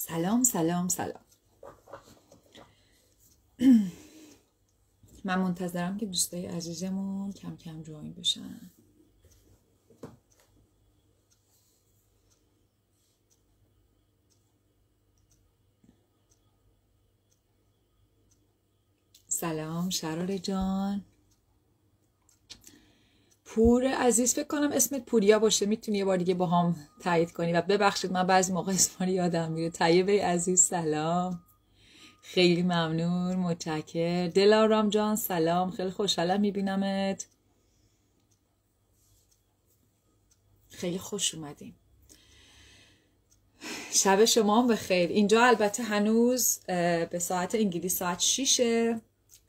سلام سلام سلام. من منتظرم که دوستای عزیزمون کم کم جوین بشن. سلام شرار جان. پور عزیز فکر کنم اسمت پوریا باشه. می‌تونی یه بار دیگه با هم تایید کنی. و ببخشید من بعضی موقع اسم یادم میره. طیبه عزیز سلام. خیلی ممنون متشکر دلارام جان سلام. خیلی خوشحالم میبینمت. خیلی خوش اومدیم شب شما هم بخیر. اینجا البته هنوز به ساعت انگلیس ساعت 6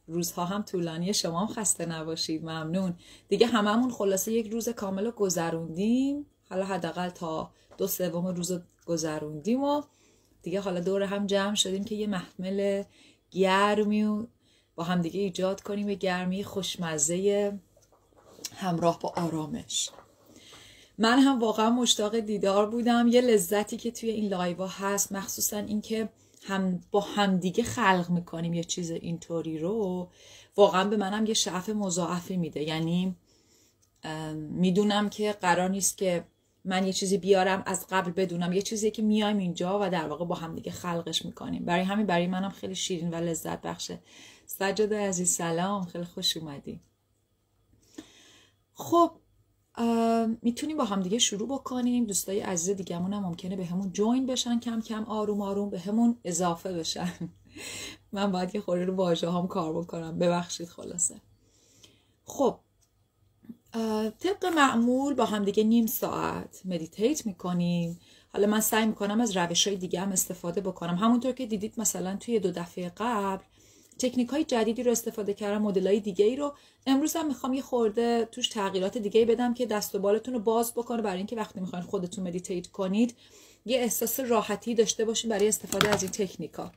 روزها هم طولانی شما هم خسته نباشید ممنون. دیگه هممون خلاصه یک روز کامل رو گذروندیم. حالا حداقل تا دو سوم روز گذروندیم و دیگه حالا دور هم جمع شدیم که یه محمل گرمی با هم دیگه ایجاد کنیم یه گرمی خوشمزه همراه با آرامش. من هم واقعا مشتاق دیدار بودم. یه لذتی که توی این لایوا هست مخصوصا اینکه هم با همدیگه خلق می‌کنیم یه چیز اینطوری رو واقعا به منم یه شعف مضاعفی میده. یعنی می‌دونم که قرار نیست که من یه چیزی بیارم از قبل بدونم. یه چیزی که میایم اینجا و در واقع با هم دیگه خلقش می‌کنیم. برای همین برای منم خیلی شیرین و لذت بخشه. سجاده عزیز سلام. خیلی خوش اومدی. خب می‌تونیم با هم دیگه شروع بکنیم. دوستای عزیز دیگهمون هم ممکنه به همون جوین بشن کم کم آروم آروم به همون اضافه بشن. من باید یه خوری رو واژه هم کار بکنم. ببخشید خلاصه. خب طبق معمول با هم دیگه نیم ساعت meditate می‌کنیم. حالا من سعی می‌کنم از روش های دیگه هم استفاده بکنم. همونطور که دیدید مثلا توی دو دفعه قبل تکنیک های جدیدی رو استفاده کردم مدل های دیگه ای رو. امروز هم می‌خوام یه خورده توش تغییرات دیگه ای بدم که دست و بالتون رو باز بکنه. برای اینکه وقتی می‌خواین خودتون meditate کنید یه احساس راحتی داشته باشید برای استفاده از این تکنیکا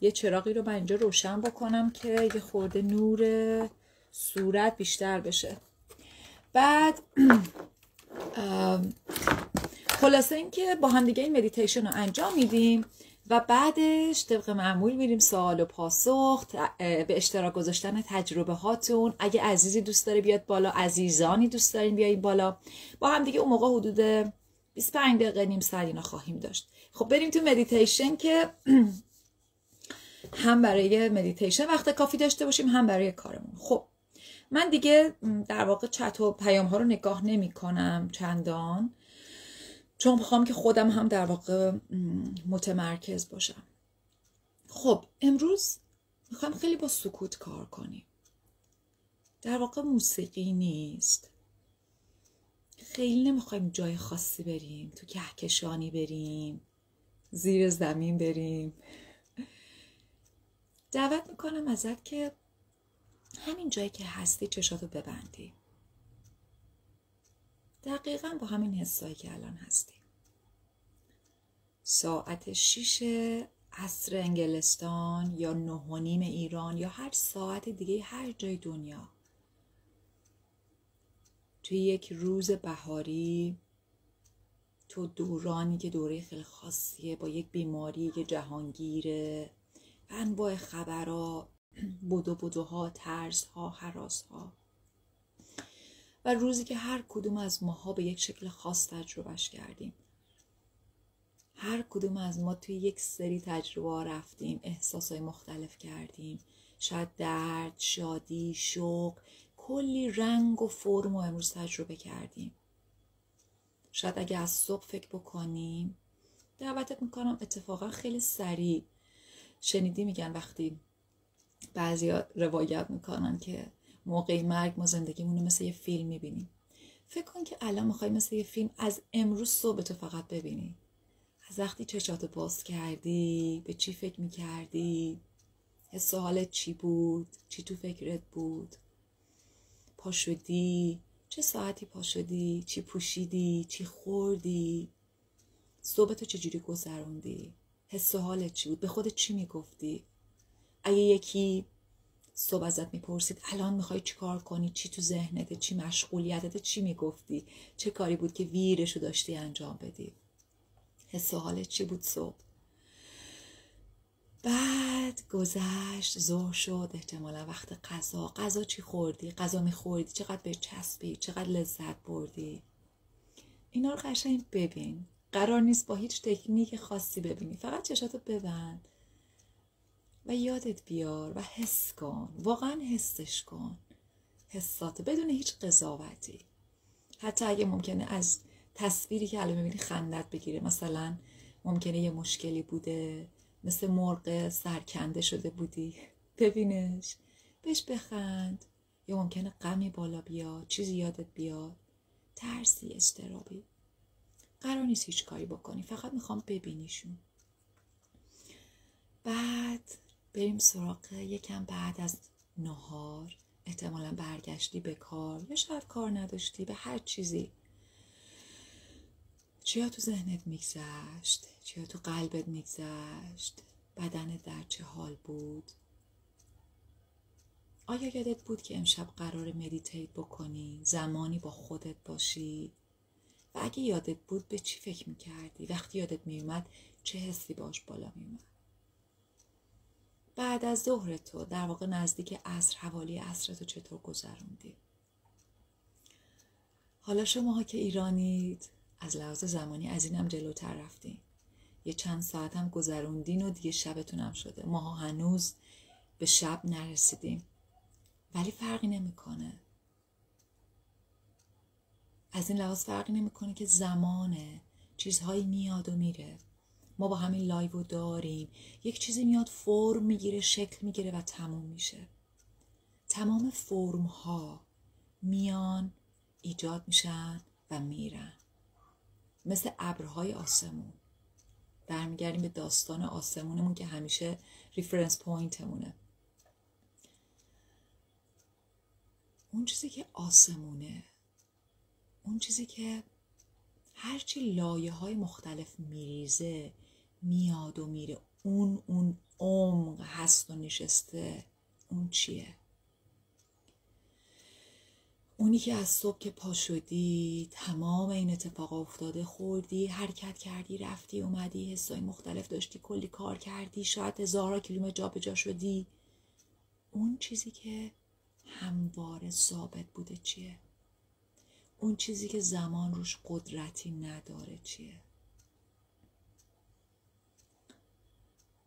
یه چراغی رو من اینجا روشن بکنم که یه خورده نور صورت بیشتر بشه. بعد خلاصه اینکه با هم دیگه این مدیتیشن رو انجام میدیم. و بعدش طبق معمول میریم سوال و پاسخ به اشتراک گذاشتن تجربه هاتون. اگه عزیزی دوست داره بیاد بالا عزیزانی دوست دارین بیاین بالا. با هم دیگه اون موقع حدود 25 دقیقه نیم ساعت اینا خواهیم داشت. خب بریم تو مدیتیشن که هم برای مدیتیشن وقت کافی داشته باشیم هم برای کارمون. خب من دیگه در واقع چت و پیام ها رو نگاه نمی کنم چندان. چون می‌خوام که خودم هم در واقع متمرکز باشم. خب امروز می‌خوام خیلی با سکوت کار کنیم. در واقع موسیقی نیست. خیلی نمی‌خوایم جای خاصی بریم تو کهکشانی بریم زیر زمین بریم. دعوت می‌کنم ازت که همین جایی که هستی چشاتو ببندی. دقیقا با همین حسایی که الان هستیم. ساعت شیش عصر انگلستان یا نه و نیم ایران یا هر ساعت دیگه هر جای دنیا. توی یک روز بهاری تو دورانی که دوره خیلی خاصیه با یک بیماری که جهانگیره انواع خبرها بدو بدوها ترسها حراسها. و روزی که هر کدوم از ماها به یک شکل خاص تجربهش کردیم. هر کدوم از ما توی یک سری تجربه رفتیم احساس مختلف کردیم. شاید درد، شادی، شوق کلی رنگ و فرم و امروز تجربه کردیم. شاید اگه از صبح فکر بکنیم دعوتت می‌کنم اتفاقا خیلی سریع. شنیدی میگن وقتی بعضی روایت می‌کنن که موقع مرگ ما زندگیمون رو مثل یه فیلم می‌بینیم. فکر کن که الان می‌خوای مثل یه فیلم از امروز صبح تو فقط ببینی. از وقتی چشاتو باز کردی به چی فکر می‌کردی؟ حس حالت چی بود؟ چی تو فکرت بود؟ پا شدی؟ چه ساعتی پا شدی؟ چی پوشیدی؟ چی خوردی؟ صبح تو چجوری گذروندی؟ حس حالت چی بود؟ به خودت چی می‌گفتی؟ اگه یکی صبح ازت می‌پرسید الان می‌خوای چیکار کنی؟ چی تو ذهنت چی مشغولیتت چی می‌گفتی؟ چه کاری بود که ویرشو داشتی انجام بدی؟ حس حالت چی بود صبح؟ بعد گذشت زور شد احتمالا وقت غذا. غذا چی خوردی؟ غذا میخوردی؟ چقدر به چسبی؟ چقدر لذت بردی؟ اینا رو قشنگ ببین. قرار نیست با هیچ تکنیک خاصی ببینی. فقط چشاتو ببند. و یادت بیار و حس کن. واقعا حسش کن. حسات. بدون هیچ قضاوتی. حتی اگه ممکنه از تصویری که الان می‌بینی خندت بگیره. مثلا ممکنه یه مشکلی بوده. مثل مرغ سرکنده شده بودی. ببینش. بهش بخند. یا ممکنه غمی بالا بیاد. چیزی یادت بیاد. ترسی استرابی قرار نیست هیچ کاری بکنی. فقط می‌خوام ببینیشون. بعد بریم سراغ یکم بعد از نهار احتمالا برگشتی به کار یا شاید کار نداشتی به هر چیزی. چیا تو ذهنت میگذشت؟ چیا تو قلبت میگذشت؟ بدنت در چه حال بود؟ آیا یادت بود که امشب قرار مدیتیت بکنی زمانی با خودت باشی؟ و اگه یادت بود به چی فکر می‌کردی؟ وقتی یادت میومد چه حسی باش بالا میومد بعد از ظهر تو در واقع نزدیک عصر حوالی عصر تو چطور گذروندی؟ حالا شماها که ایرانید از لحاظ زمانی از اینم جلوتر رفتین. یه چند ساعت هم گذروندین و دیگه شبتون هم شده. ماها هنوز به شب نرسیدیم. ولی فرقی نمی‌کنه. از این لحاظ فرقی نمی‌کنه که زمانه. چیزهایی میاد و میره. ما با همین لایو داریم. یک چیزی میاد فرم می‌گیره شکل می‌گیره و تموم میشه. تمام فرم ها میان ایجاد میشن و میرن. مثل ابرهای آسمون. برمیگردیم به داستان آسمونمون که همیشه ریفرنس پوینتمونه اون چیزی که آسمونه اون چیزی که هرچی لایه های مختلف میریزه میاد و میره. اون اون عمق هست و نشسته. اون چیه؟ اونی که از صبح که پا شدی تمام این اتفاق افتاده خوردی حرکت کردی رفتی اومدی حسای مختلف داشتی کلی کار کردی شاید هزارها کیلومتر جا به جا شدی. اون چیزی که همواره ثابت بوده چیه؟ اون چیزی که زمان روش قدرتی نداره چیه؟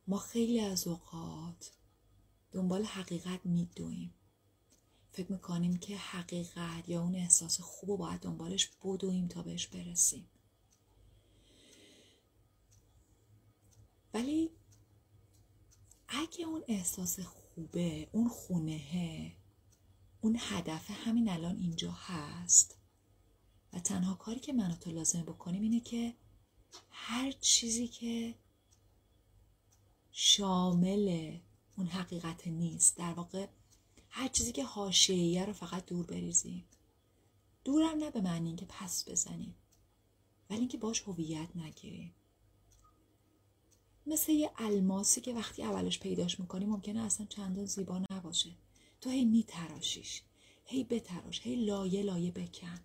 ما خیلی از اوقات دنبال حقیقت میدویم. فکر می‌کنیم که حقیقت یا اون احساس خوب و باید دنبالش بدویم تا بهش برسیم. ولی اگه اون احساس خوبه اون خونهه اون هدف همین الان اینجا هست و تنها کاری که من تو لازم بکنیم اینه که هر چیزی که شامل اون حقیقت نیست. در واقع هر چیزی که حاشیه‌ایه رو فقط دور بریزیم. دورم نه به معنی اینکه پس بزنیم ولی اینکه باش هویت نگیریم. مثل یه الماسی که وقتی اولش پیداش می‌کنی ممکنه اصلا چندان زیبا نباشه. تو هی میتراشیش هی بتراش هی لایه لایه بکن.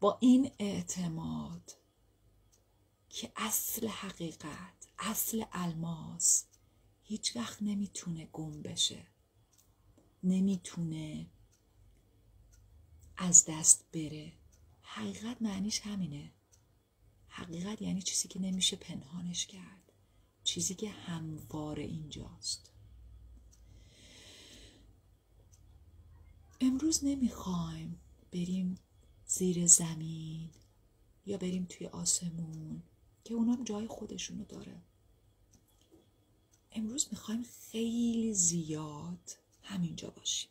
با این اعتماد که اصل حقیقت اصل الماس هیچ وقت نمی‌تونه گم بشه. نمی‌تونه از دست بره. حقیقت معنیش همینه. حقیقت یعنی چیزی که نمیشه پنهانش کرد. چیزی که همواره اینجاست. امروز نمی‌خوایم بریم زیر زمین یا بریم توی آسمون. که اونام جای خودشونو داره. امروز می‌خوایم خیلی زیاد همینجا باشیم.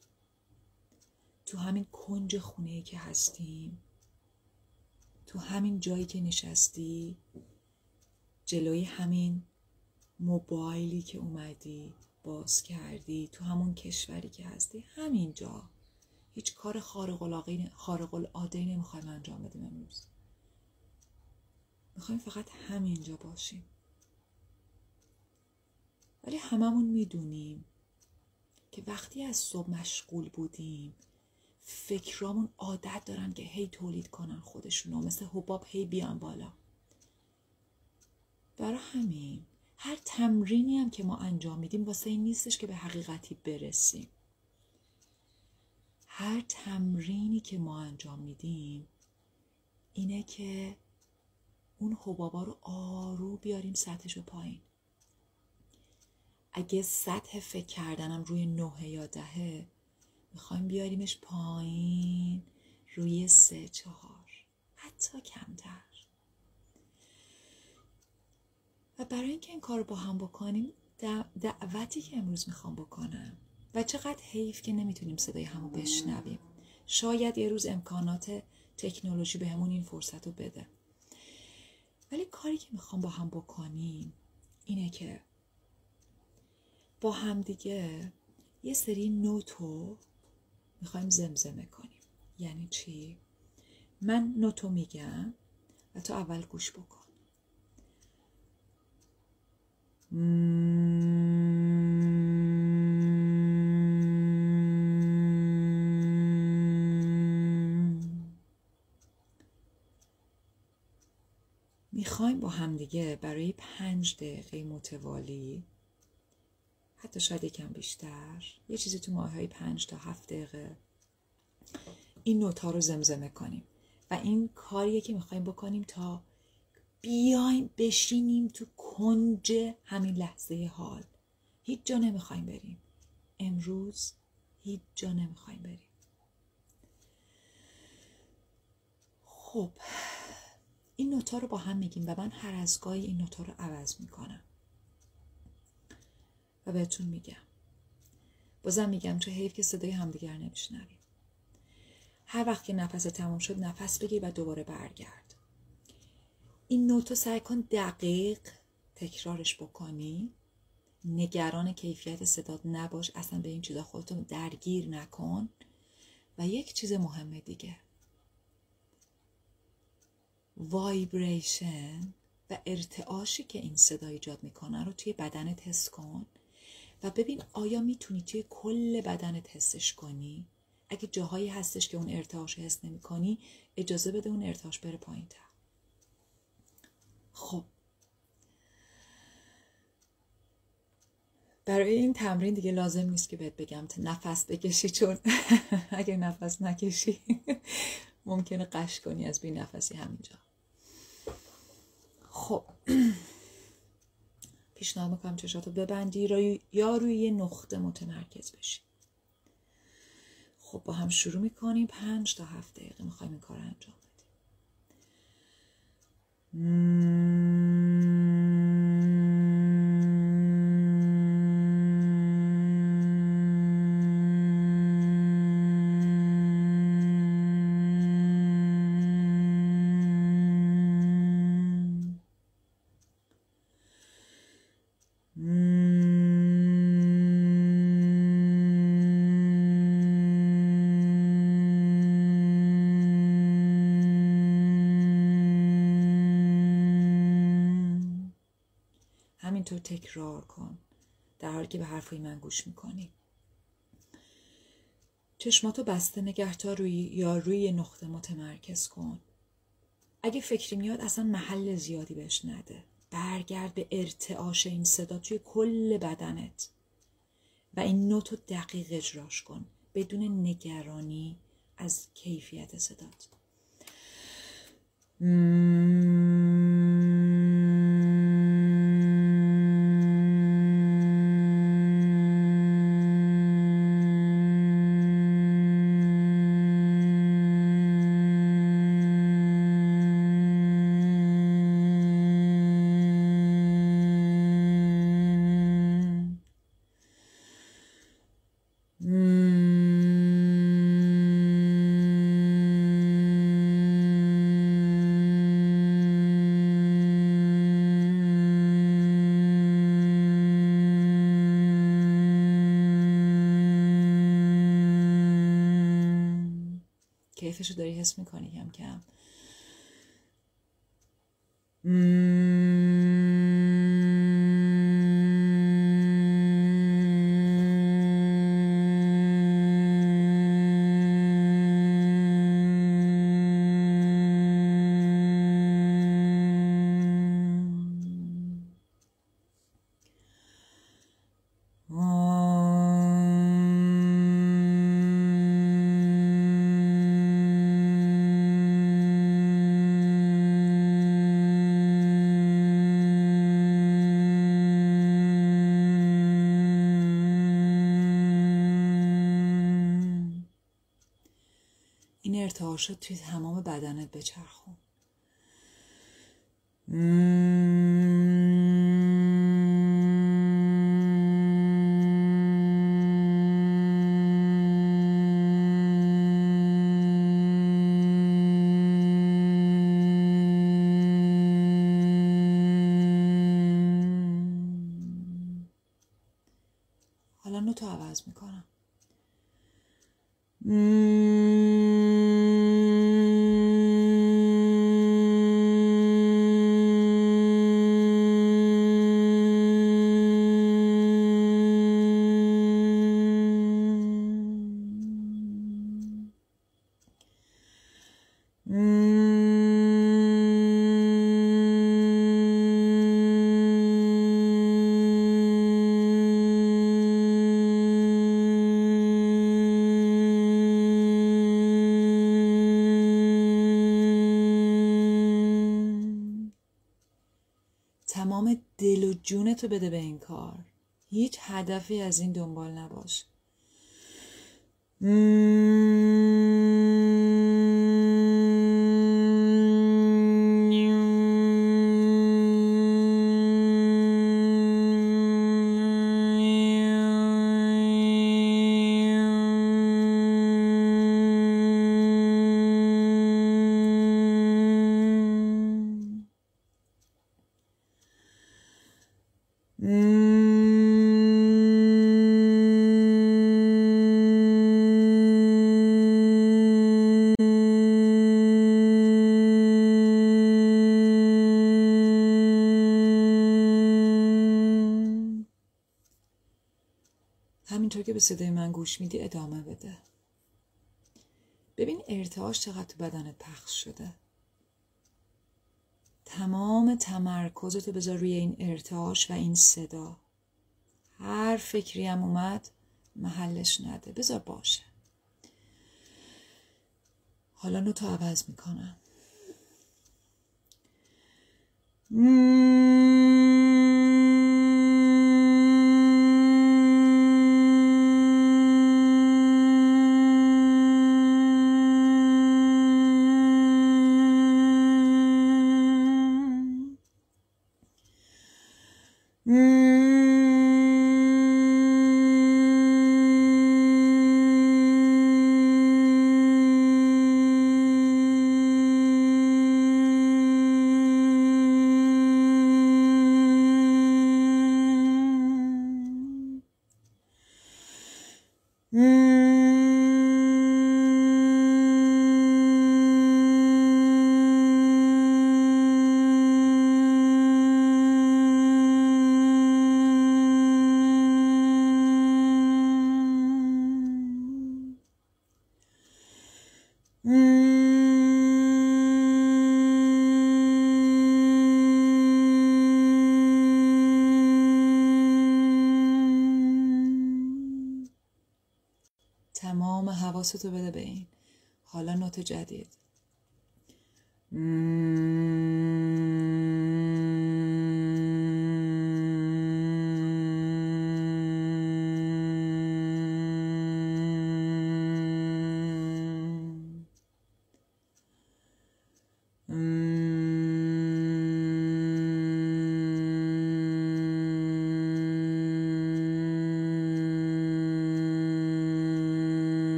تو همین کنج خونه که هستیم تو همین جایی که نشستی جلوی همین موبایلی که اومدی باز کردی تو همون کشوری که هستی همینجا. هیچ کار خارق العاده ای نمی‌خوایم انجام بدیم امروز. می‌خوایم فقط همینجا باشیم. ولی هممون می‌دونیم که وقتی از صبح مشغول بودیم فکرامون عادت دارن که هی تولید کنن خودشونو مثل حباب هی بیان بالا. برای همین هر تمرینی هم که ما انجام میدیم واسه این نیستش که به حقیقتی برسیم. هر تمرینی که ما انجام میدیم اینه که اون حبابا رو آرو بیاریم سطحش رو پایین. اگه سطح فکر کردنم روی نهه یا دهه می‌خوایم بیاریمش پایین روی سه چهار حتی کمتر. و برای اینکه این کار رو با هم بکنیم دعوتی که امروز می‌خوام بکنم. و چقدر حیف که نمی‌تونیم صدای همو بشنویم. شاید یه روز امکانات تکنولوژی بهمون این فرصت رو بده. ولی کاری که می‌خوام با هم بکنیم اینه که با هم دیگه یه سری نوتو می‌خوایم زمزمه کنیم یعنی چی؟ من نوتو میگم و تو اول گوش بکن می‌خوایم با همدیگه برای پنج دقیقه متوالی حتی شاید یکم بیشتر یه چیزی تو ماه های پنج تا هفت دقیقه این نوتا رو زمزمه کنیم. و این کاریه که می‌خوایم بکنیم تا بیایم بشینیم تو کنج همین لحظه حال. هیچ جا نمی‌خوایم بریم. امروز هیچ جا نمی‌خوایم بریم. خب. این نوتا رو با هم میگیم و من هر از گاهی این نوتا رو عوض می‌کنم. و بهتون میگم. بازم میگم چه حیف که صدای همدیگر نمیشنویم هر وقت که نفس تمام شد نفس بگیر و دوباره برگرد. این نوتو سعی کن دقیق تکرارش بکنی. نگران کیفیت صدات نباش. اصلا به این چیزا خودتون درگیر نکن. و یک چیز مهم دیگه. وایبریشن و ارتعاشی که این صدا ایجاد می‌کنه رو توی بدنت حس کن و ببین آیا می‌تونی توی کل بدنت حسش کنی؟ اگه جاهایی هستش که اون ارتعاش حس نمی کنی اجازه بده اون ارتعاش بره پایین تر خب. برای این تمرین دیگه لازم نیست که بهت بگم نفس بکشی چون اگه نفس نکشی ممکنه قش کنی از بی نفسی همینجا. خب. پیشنهاد می‌کنم چشاتو ببندی یا روی یه نقطه متمرکز بشی. خب با هم شروع می‌کنیم. پنج تا هفت دقیقه می‌خوایم این کار انجام بدیم. همینطور تکرار کن. در حالی که به حرفای من گوش می‌کنی. چشماتو بسته نگه تا روی یا روی نقطه متمرکز کن. اگه فکری میاد اصلا محل زیادی بهش نده. برگرد به ارتعاش این صدا توی کل بدنت. و این نوتو دقیق اجراش کن. بدون نگرانی از کیفیت صدات. کیفش رو داری حس می‌کنی کم کم. ارتعاشات توی تمام بدنت بچرخون. و جونتو بده به این کار. هیچ هدفی از این دنبال نباش. همینطور که به صدای من گوش میدی ادامه بده. ببین ارتعاش چقدر تو بدنت پخش شده. تمام تمرکزتو بذار روی این ارتعاش و این صدا. هر فکری هم اومد محلش نده. بذار باشه. حالا نوتو عوض می‌کنم. تمام حواستو بده به این. حالا نوت جدید.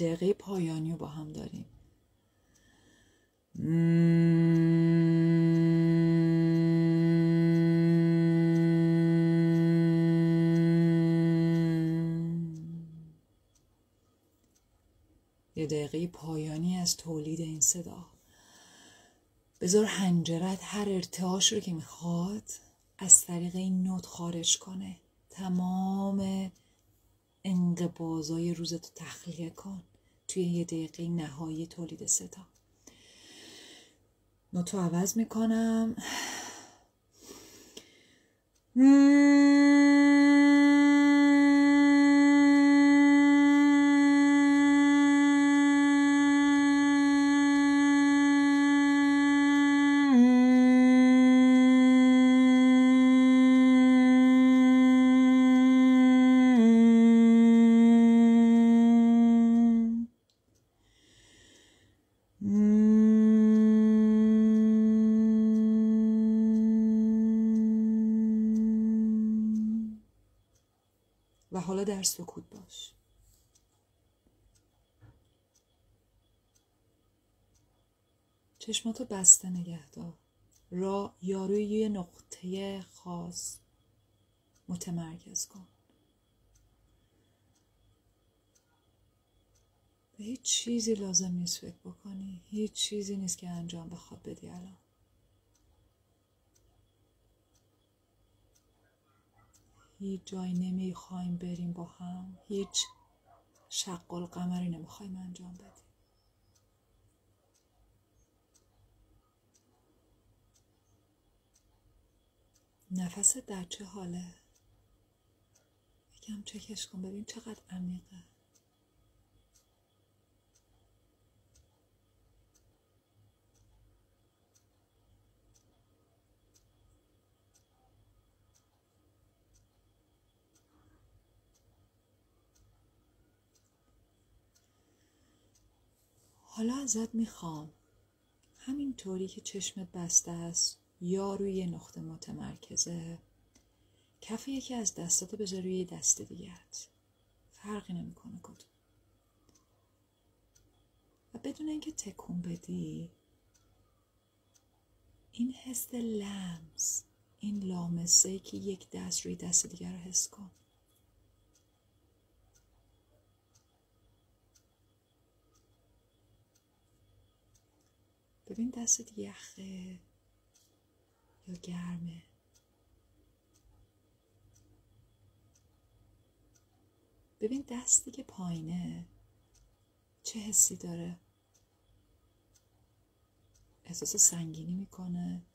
دقیقه پایانی رو با هم داریم. یه دقیقه پایانی از تولید این صدا. بذار هنجرت هر ارتعاش رو که می‌خواد از طریق این نوت خارج کنه. تمام انقبازای روزتو تخلیه کن. توی یه دقیقه نهایی تولید صدا. نوتو عوض می‌کنم. در سکوت باش. چشماتو بسته نگه دار. را یاروی یه نقطه خاص متمرکز کن. به هیچ چیزی لازم نیست فکر بکنی. هیچ چیزی نیست که انجام بخواد بدی الان. هیچ جایی نمی‌خوایم بریم با هم. هیچ شق القمری نمی‌خوایم انجام بدیم. نفس در چه حاله؟ یکم چکش کن ببین چقدر عمیقه. حالا ازت می‌خوام. همینطوری که چشمت بسته است یا روی یه نقطه متمرکزه. کف یکی از دستاتو بذار روی دست دیگرت فرقی نمی‌کنه کدوم. و بدون اینکه تکون بدی این حس لمس این لامسه که یک دست روی دست دیگر رو حس کن. ببین دستت یخه یا گرمه. ببین دستی که پایینه. چه حسی داره؟ احساس سنگینی می‌کنه.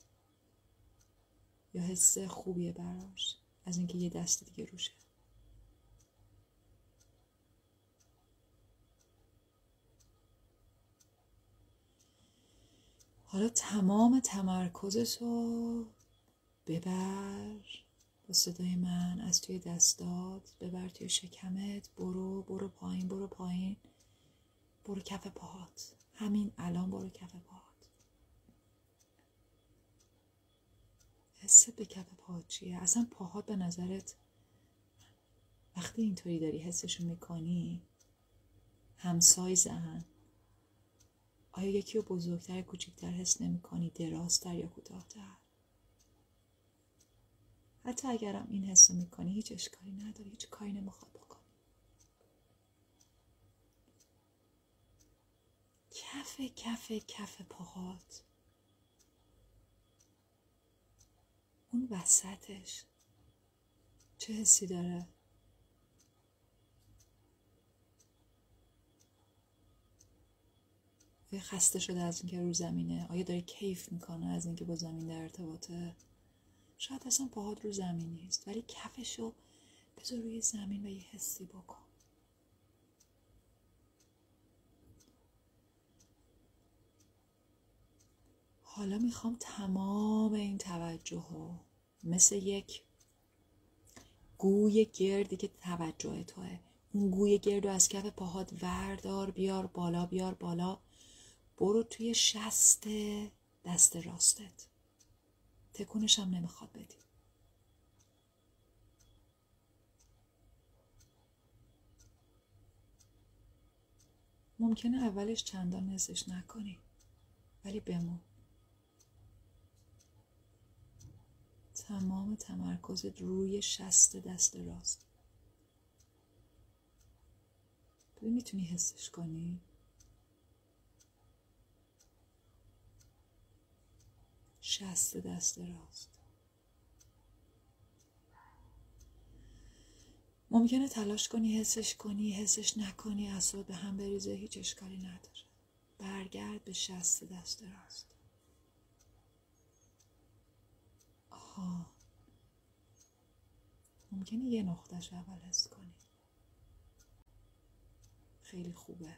یا حس خوبیه براش؟ از اینکه یه دست دیگه روشه. حالا تمام تمرکزت رو ببر. با صدای من از توی دستات ببر توی شکمت. برو برو پایین برو پایین. برو کف پاهات. همین الان برو کف پاهات. حس به کف پاهات چیه؟ اصلا پاهات به نظرت وقتی اینطوری داری حسشون می‌کنی همسایزن آیا یکی رو بزرگتر کوچکتر حس نمی کنی؟ درازتر یا کوتاهتر؟ حتی اگرم این حس می کنی هیچ اشکالی نداری هیچ کاری نمی‌خواد بکنی. کف کف کف پاهات. اون وسطش چه حسی داره؟ آیا خسته شده از اینکه رو زمینه. آیا داره کیف می‌کنه از اینکه با زمین در ارتباطه؟ شاید اصلا پاهات رو زمین نیست ولی کفش رو بذار روی زمین و یه حسی بکن. حالا می‌خوام تمام این توجه ها مثل یک گوی گردی که توجه توه. اون گوی گرد رو از کف پاهات وردار بیار بالا بیار بالا. برو توی شست دست راستت. تکونش هم نمی‌خواد بدی. ممکنه اولش چندان حسش نکنی ولی بمون. تمام تمرکزت روی شست دست راست. ببین می‌تونی حسش کنی؟ شست دست راست. ممکنه تلاش کنی حسش کنی حسش نکنی اصلا به هم بریزه هیچ اشکالی نداره. برگرد به شست دست راست. آها. ممکنه یه نقطهش اول حس کنی. خیلی خوبه.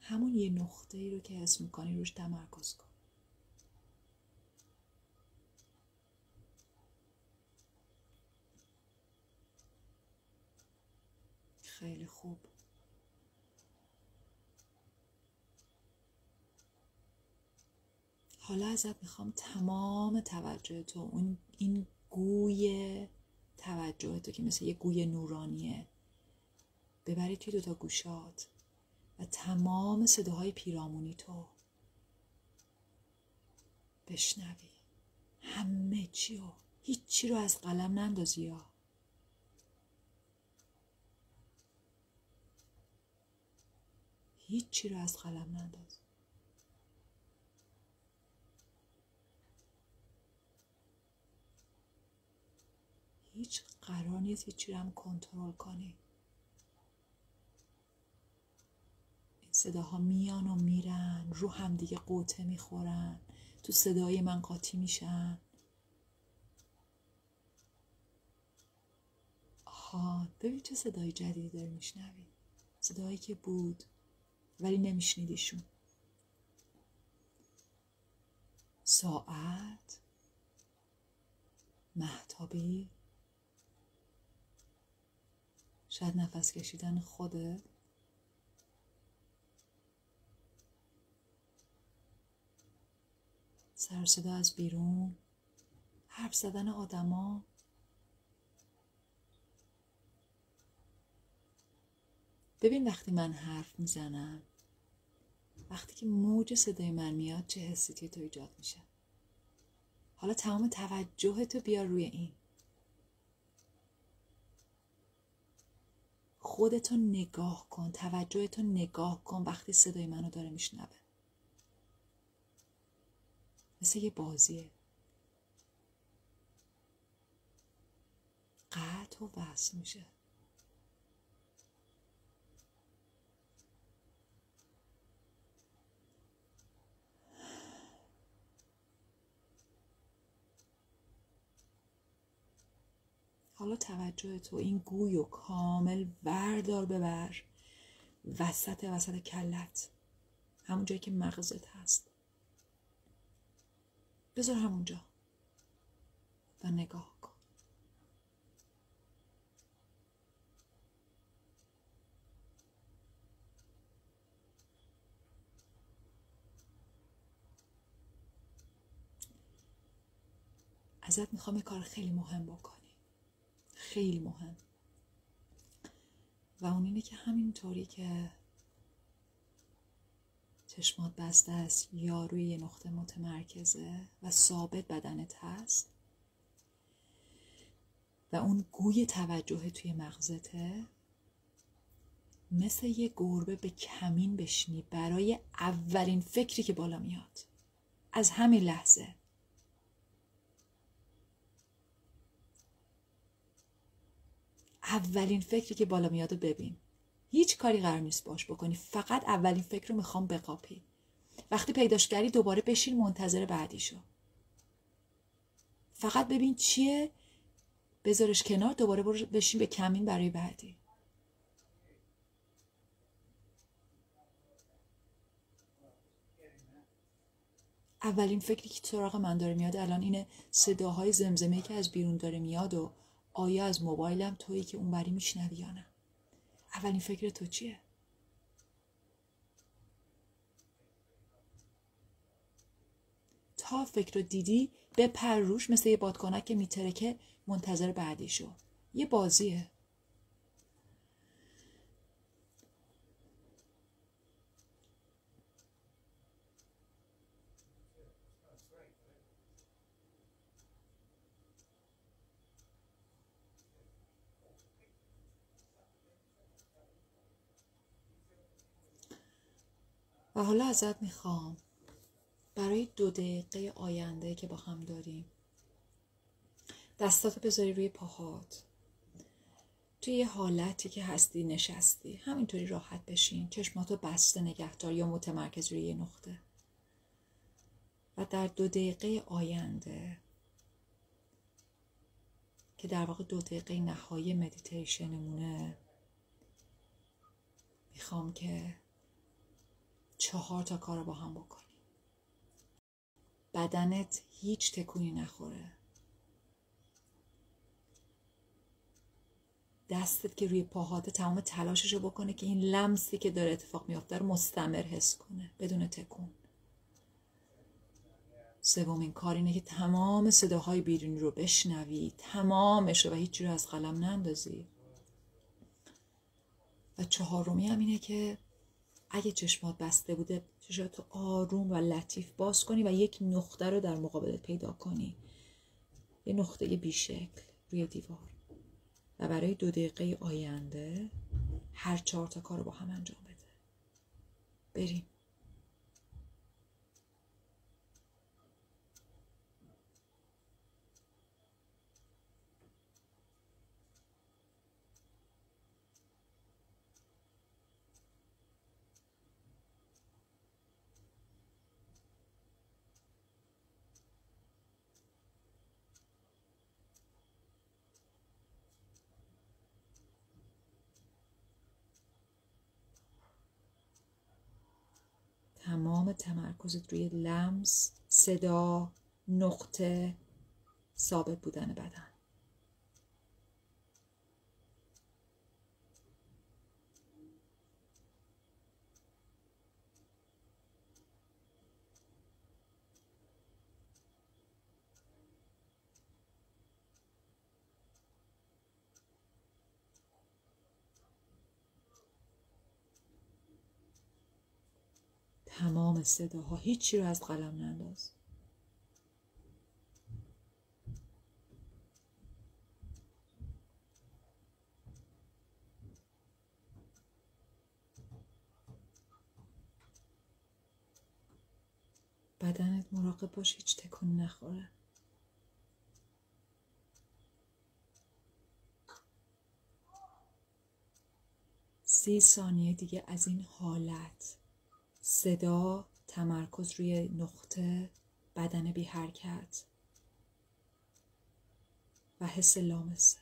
همون یه نقطه ای رو که حس می‌کنی روش تمرکز کن. خیلی خوب. حالا ازت می‌خوام تمام توجه تو اون این گوی توجه تو که مثل یه گوی نورانیه ببری توی دوتا گوشات و تمام صداهای پیرامونی تو بشنوی. همه چی رو هیچی رو از قلم نندازی یا هیچی رو از قلم ننداز. هیچ قرار نیست هیچی رو هم کنترل کنی. این صداها میان و میرن رو هم دیگه قوطه می‌خورن تو صدای من قاطی میشن. آها ببین چه صدای جدیدی داری میشنوی. صدایی که بود. ولی نمیشنیدیشون. ساعت محتابی شاید نفس کشیدن خودت. سر صدا از بیرون. حرف زدن آدما. ببین وقتی من حرف می‌زنم. وقتی که موج صدای من میاد چه حسی تو ایجاد میشه؟ حالا تمام توجه تو بیار روی این. خودتو نگاه کن توجهتو نگاه کن وقتی صدای منو داره میشنوه. مثل یه بازیه. قطع و وصل میشه. حالا توجه تو این گوی و کامل وردار ببر. وسط وسط کلت. همون جایی که مغزت هست. بذار همونجا. و نگاه کن. ازت می‌خوام کار خیلی مهم بکن خیلی مهم. و اون اینه که همینطوری که چشمات بسته است یا روی یه نقطه متمرکزه و ثابت بدنت هست و اون گوی توجه توی مغزته مثل یه گربه به کمین بشینی برای اولین فکری که بالا میاد. از همین لحظه. اولین فکری که بالا میاد و ببین. هیچ کاری قرار نیست باش بکنی. فقط اولین فکر رو می‌خوام بقاپی. وقتی پیداش کردی دوباره بشین منتظر بعدیشو فقط ببین چیه. بذارش کنار دوباره برو بشین به کمین برای بعدی. اولین فکری که سراغ من داره میاد الان اینه صداهای زمزمه که از بیرون داره میاد و آیا از موبایلم تویی که اونوری میشنوی یا نه؟ اولین فکر تو چیه؟ تا فکر رو دیدی به پر روش مثل یه بادکنک که میترکه منتظر بعدیشو یه بازیه. حالا ازت می‌خوام برای دو دقیقه آینده که با هم داریم دستاتو بذاری روی پاهات. توی یه حالتی که هستی نشستی. همینطوری راحت بشین. چشماتو بسته نگهدار یا متمرکز روی یه نقطه. و در دو دقیقه آینده که در واقع دو دقیقه نهایی مدیتیشنمونه می‌خوام که چهار تا کار رو با هم بکنی بدنت هیچ تکونی نخوره. دستت که روی پاهات تمام تلاشش رو بکنه که این لمسی که داره اتفاق میافته رو مستمر حس کنه بدون تکون. سومین کار اینه که تمام صداهای بیرونی رو بشنوی تمامش رو و هیچی رو از قلم نندازی. و چهارمی هم اینه که اگه چشمات بسته بوده چشمات آروم و لطیف باز کنی و یک نقطه رو در مقابلت پیدا کنی. یه نقطه بیشکل روی دیوار. و برای دو دقیقه آینده هر چهار تا کار رو با هم انجام بده. بریم. تمام تمرکزت روی لمس صدا نقطه ثابت بودن بدن. صداها هیچی رو از قلم ننداز. بدنت مراقب باش هیچ تکون نخوره. سی ثانیه دیگه از این حالت. صدا تمرکز روی نقطه بدن بی حرکت و حس لامسه.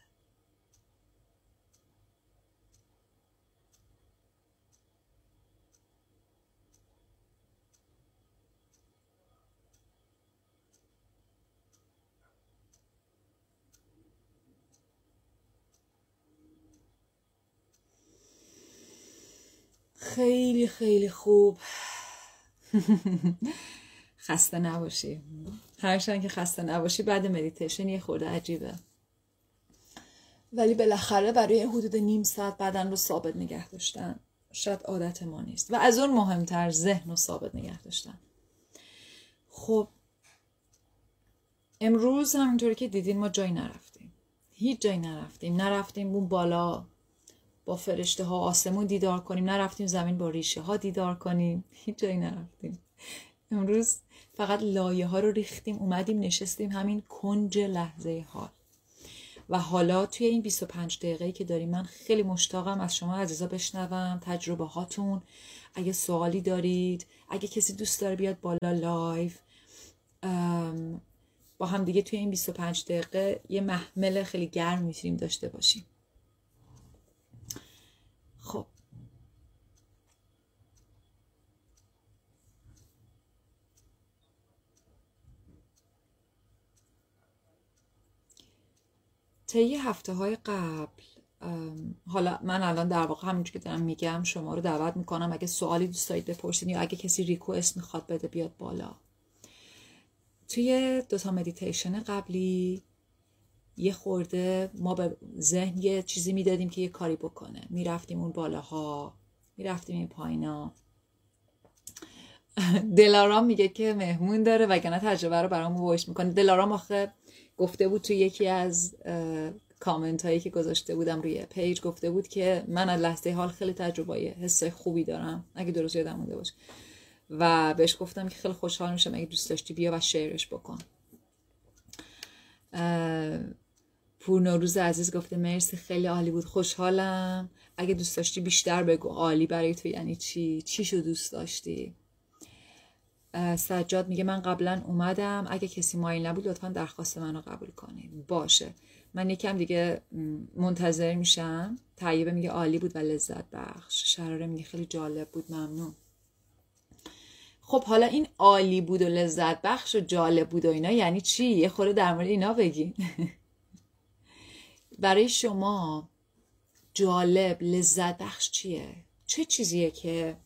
خیلی خیلی خوب. خسته نباشی. هرچند که خسته نباشی بعد مدیتیشن یه خورده عجیبه. ولی بالاخره برای حدود نیم ساعت بدن رو ثابت نگه داشتن. شاید عادت ما نیست. و از اون مهمتر ذهن رو ثابت نگه داشتن. خب امروز همینطوری که دیدین ما جایی نرفتیم. هیچ جایی نرفتیم. نرفتیم اون بالا. با فرشته ها آسمون دیدار کنیم. نرفتیم زمین با ریشه ها دیدار کنیم. هیچ جایی نرفتیم. امروز فقط لایه ها رو ریختیم اومدیم نشستیم همین کنج لحظه حال. و حالا توی این 25 دقیقه که داریم من خیلی مشتاقم از شما عزیزا بشنوم تجربه هاتون. اگه سوالی دارید اگه کسی دوست داره بیاد بالا live با هم دیگه توی این 25 دقیقه یه محفل خیلی گرم می‌تونیم داشته باشیم خب طی هفته های قبل حالا من الان در واقع همینجور که دارم میگم شما رو دعوت می‌کنم اگه سوالی دوست دارید بپرسید یا اگه کسی ریکوست می‌خواد بده بیاد بالا. توی دوتا مدیتیشن قبلی یه خورده ما به ذهن یه چیزی می‌دادیم که یه کاری بکنه. می‌رفتیم اون بالاها می‌رفتیم این پایینا. دلارام میگه که مهمون داره وگرنه تجربه رو برامون وایش می‌کنه. دلارام آخه گفته بود توی یکی از کامنت هایی که گذاشته بودم روی پیج گفته بود که من از لحظه حال خیلی تجربه حس خوبی دارم. اگه درست یادم مونده باشه. و بهش گفتم که خیلی خوشحال میشم اگه دوست داشتی بیا و شیرش بکن. پور نوروز عزیز گفته مرسی خیلی عالی بود خوشحالم. اگه دوست داشتی بیشتر بگو عالی برای تو یعنی چی؟ چی شو دوست داشتی؟ سجاد میگه من قبلا اومدم. اگه کسی مایل نبود لطفا درخواست منو قبول کنید. باشه. من یکم دیگه منتظر میشم. طیبه میگه عالی بود و لذت بخش. شراره میگه خیلی جالب بود. ممنون. خب حالا این عالی بود و لذت بخش و جالب بود و اینا یعنی چی؟ یه خوره در مورد اینا بگی. برای شما جالب لذت بخش چیه؟ چه چیزیه که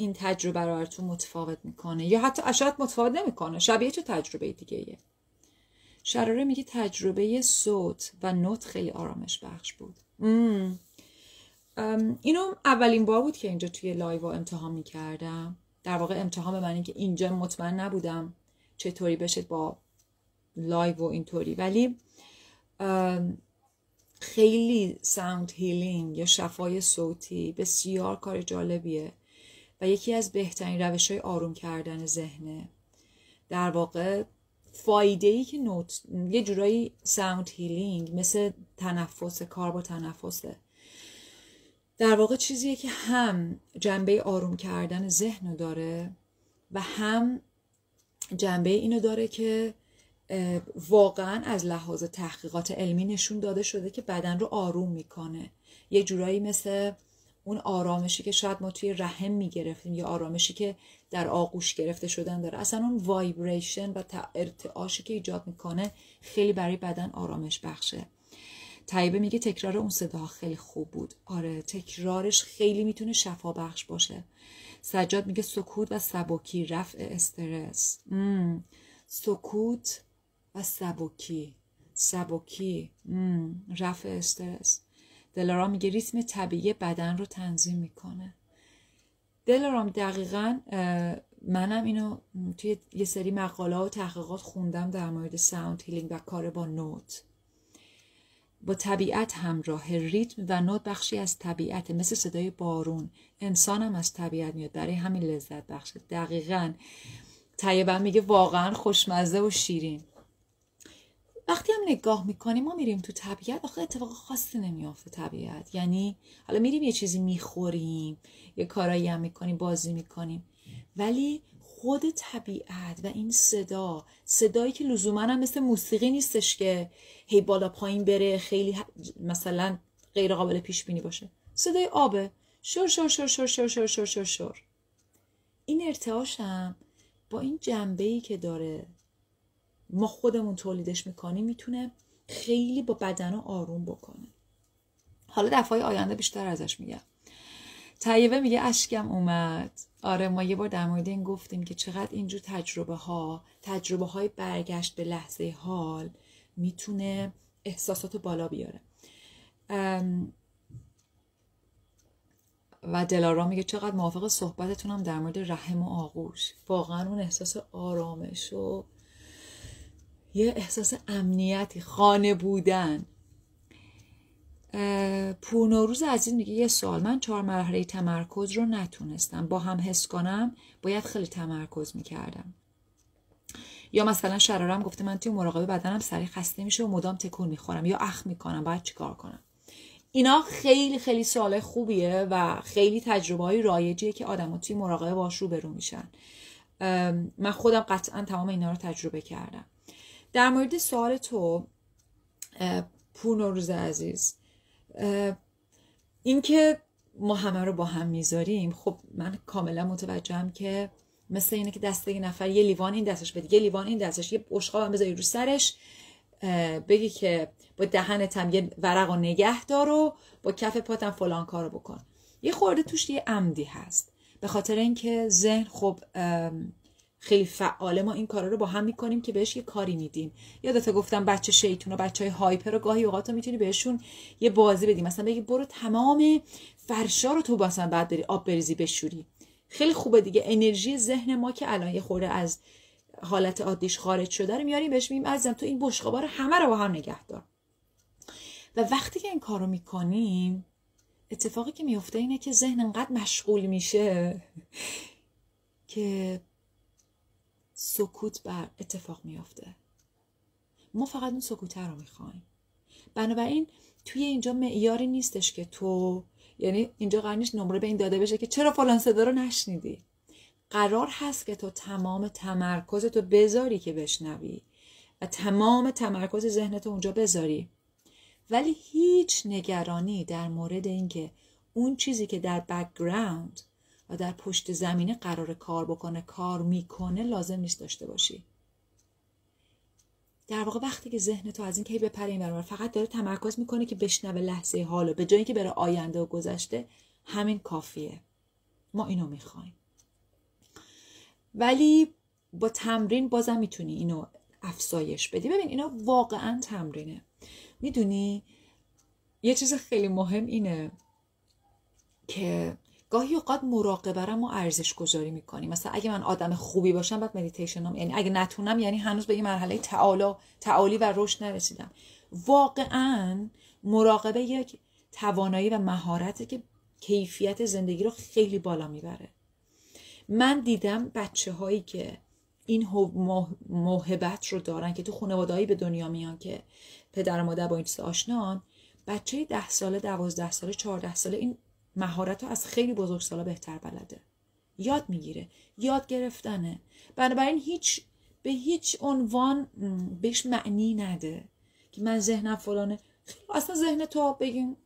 این تجربه رو براتون متفاوت می‌کنه یا حتی شاید متفاوت نمی‌کنه. شبیه چه تجربه دیگه ایه شراره میگه تجربه صوت و نوت خیلی آرامش بخش بود. اینو اولین بار بود که اینجا توی لایو امتحان می‌کردم. در واقع امتحان به من که اینجا مطمئن نبودم چطوری بشه با live و اینطوری. ولی خیلی sound healing یا شفای صوتی بسیار کار جالبیه. و یکی از بهترین روش های آروم کردن ذهنه در واقع فایده ای که نوت یه جورایی sound healing مثل تنفس کار با تنفسه. در واقع چیزیه که هم جنبه آروم کردن ذهن داره و هم جنبه اینو داره که واقعا از لحاظ تحقیقات علمی نشون داده شده که بدن رو آروم می‌کنه. یه جورایی مثل اون آرامشی که شاید ما توی رحم می‌گرفتیم یا آرامشی که در آغوش گرفته شدن داره. اصلا اون وایبریشن و ارتعاشی که ایجاد می‌کنه خیلی برای بدن آرامش بخشه. طیبه میگه تکرار اون صدا خیلی خوب بود. آره تکرارش خیلی می‌تونه شفا بخش باشه. سجاد میگه سکوت و سبکی رفع استرس. سکوت و سبکی. سبکی. رفع استرس. دلارام میگه ریتم طبیعی بدن رو تنظیم می‌کنه. دلارام دقیقا منم اینو توی یه سری مقاله و تحقیقات خوندم در مورد sound healing و کار با نوت. با طبیعت همراه ریتم و نوت بخشی از طبیعت مثل صدای بارون. انسانم از طبیعت میاد برای همین لذت بخشه. دقیقا. طیبم میگه واقعا خوشمزه و شیرین. وقتی هم نگاه می‌کنیم ما میریم تو طبیعت آخه اتفاق خاصی نمیافته طبیعت. یعنی حالا میریم یه چیزی می‌خوریم یه کارایی هم می‌کنیم بازی می‌کنیم. ولی خود طبیعت و این صدا صدایی که لزوما هم مثل موسیقی نیستش که هی بالا پایین بره خیلی مثلا غیر قابل پیش بینی باشه. صدای آبه. شور شور شور شور شور شور شور شور شور. این ارتعاشم با این جنبه ای که داره ما خودمون تولیدش می‌کنیم می‌تونه خیلی با بدن آروم بکنه. حالا دفعه آینده بیشتر ازش میگم. طیبه میگه اشکم اومد. آره ما یه بار در مورد این گفتیم که چقدر اینجور تجربه ها تجربه های برگشت به لحظه حال می‌تونه احساسات بالا بیاره. و دلارا میگه چقدر موافق صحبتتونم در مورد رحم و آغوش. واقعا اون احساس آرامش و یه احساس امنیتی خانه بودن. پورنوروز عزیز میگه یه سوال من چهار مرحله تمرکز رو نتونستم. با هم حس کنم باید خیلی تمرکز می‌کردم. یا مثلا شرارم گفته من توی مراقبه بدنم سریع خسته میشه و مدام تکون می‌خورم. یا اخ می‌کنم باید چیکار کنم؟ اینا خیلی خیلی سوال خوبیه و خیلی تجربه های رایجیه که آدم توی مراقبه باش رو برو میشن من خودم قطعا تمام اینا رو تجربه کردم. در مورد سوال تو پورنوروز عزیز اینکه ما همه رو با هم می‌ذاریم خب من کاملا متوجهم که مثل اینه که دست یه نفر یه لیوان این دستش بده یه لیوان این دستش یه بشقاب هم بذاری رو سرش بگی که با دهنتم یه ورق و نگه دار و با کف پاتم فلان کارو بکن. یه خورده توش یه عمدی هست. به خاطر اینکه ذهن خب خیلی فعاله ما این کارا رو با هم می‌کنیم که بهش یه کاری میدیم. یادت گفتم بچه شیطون و بچه های هایپر رو گاهی اوقات می‌تونی بهشون یه بازی بدی. مثلا بگی برو تمام فرشا رو تو باسن بعد بری آب بریزی بشوری. خیلی خوبه دیگه. انرژی ذهن ما که الان یه خورده از حالت عادیش خارج شده رو میاریم بهش میگیم عزیزم تو این بشقابا رو همه رو با هم نگه دار. و وقتی که این کارو می‌کنیم اتفاقی که میفته اینه که ذهن انقدر مشغول میشه که سکوت بر اتفاق میافته. ما فقط اون سکوته رو می‌خوایم. بنابراین توی اینجا معیاری نیستش که تو یعنی اینجا قرار نمره به این داده بشه که چرا فلان صدا رو نشنیدی. قرار هست که تو تمام تمرکز تو بذاری که بشنوی و تمام تمرکز ذهنت اونجا بذاری. ولی هیچ نگرانی در مورد اینکه اون چیزی که در background و در پشت زمینه قرار کار بکنه. کار می‌کنه لازم نیست داشته باشی. در واقع وقتی که ذهن تو از این که بپره این فقط داره تمرکز می‌کنه که بشنوه لحظه حالو به جایی که بره آینده و گذشته همین کافیه. ما اینو می‌خوایم. ولی با تمرین بازم می‌تونی اینو افزایش بدی. ببین اینا واقعا تمرینه. می‌دونی یه چیز خیلی مهم اینه که گاهی اوقات مراقبه رو ارزش گذاری می‌کنیم. مثلا اگه من آدم خوبی باشم بعد مدیتیشن یعنی اگه نتونم یعنی هنوز به این مرحله تعالی تعالی و رشد نرسیدم. واقعا مراقبه یک توانایی و مهارتی که کیفیت زندگی رو خیلی بالا می‌بره. من دیدم بچه هایی که این موهبت رو دارن که تو خانوادهایی به دنیا میان که پدر و مادر با این آشنان بچه ده ساله دوازده ساله چهارده ساله این مهارت از خیلی بزرگ سالا بهتر بلده. یاد می‌گیره. یاد گرفتنه. بنابراین هیچ به هیچ عنوان بهش معنی نده که من ذهنم فلانه. اصلا ذهن تو بگیم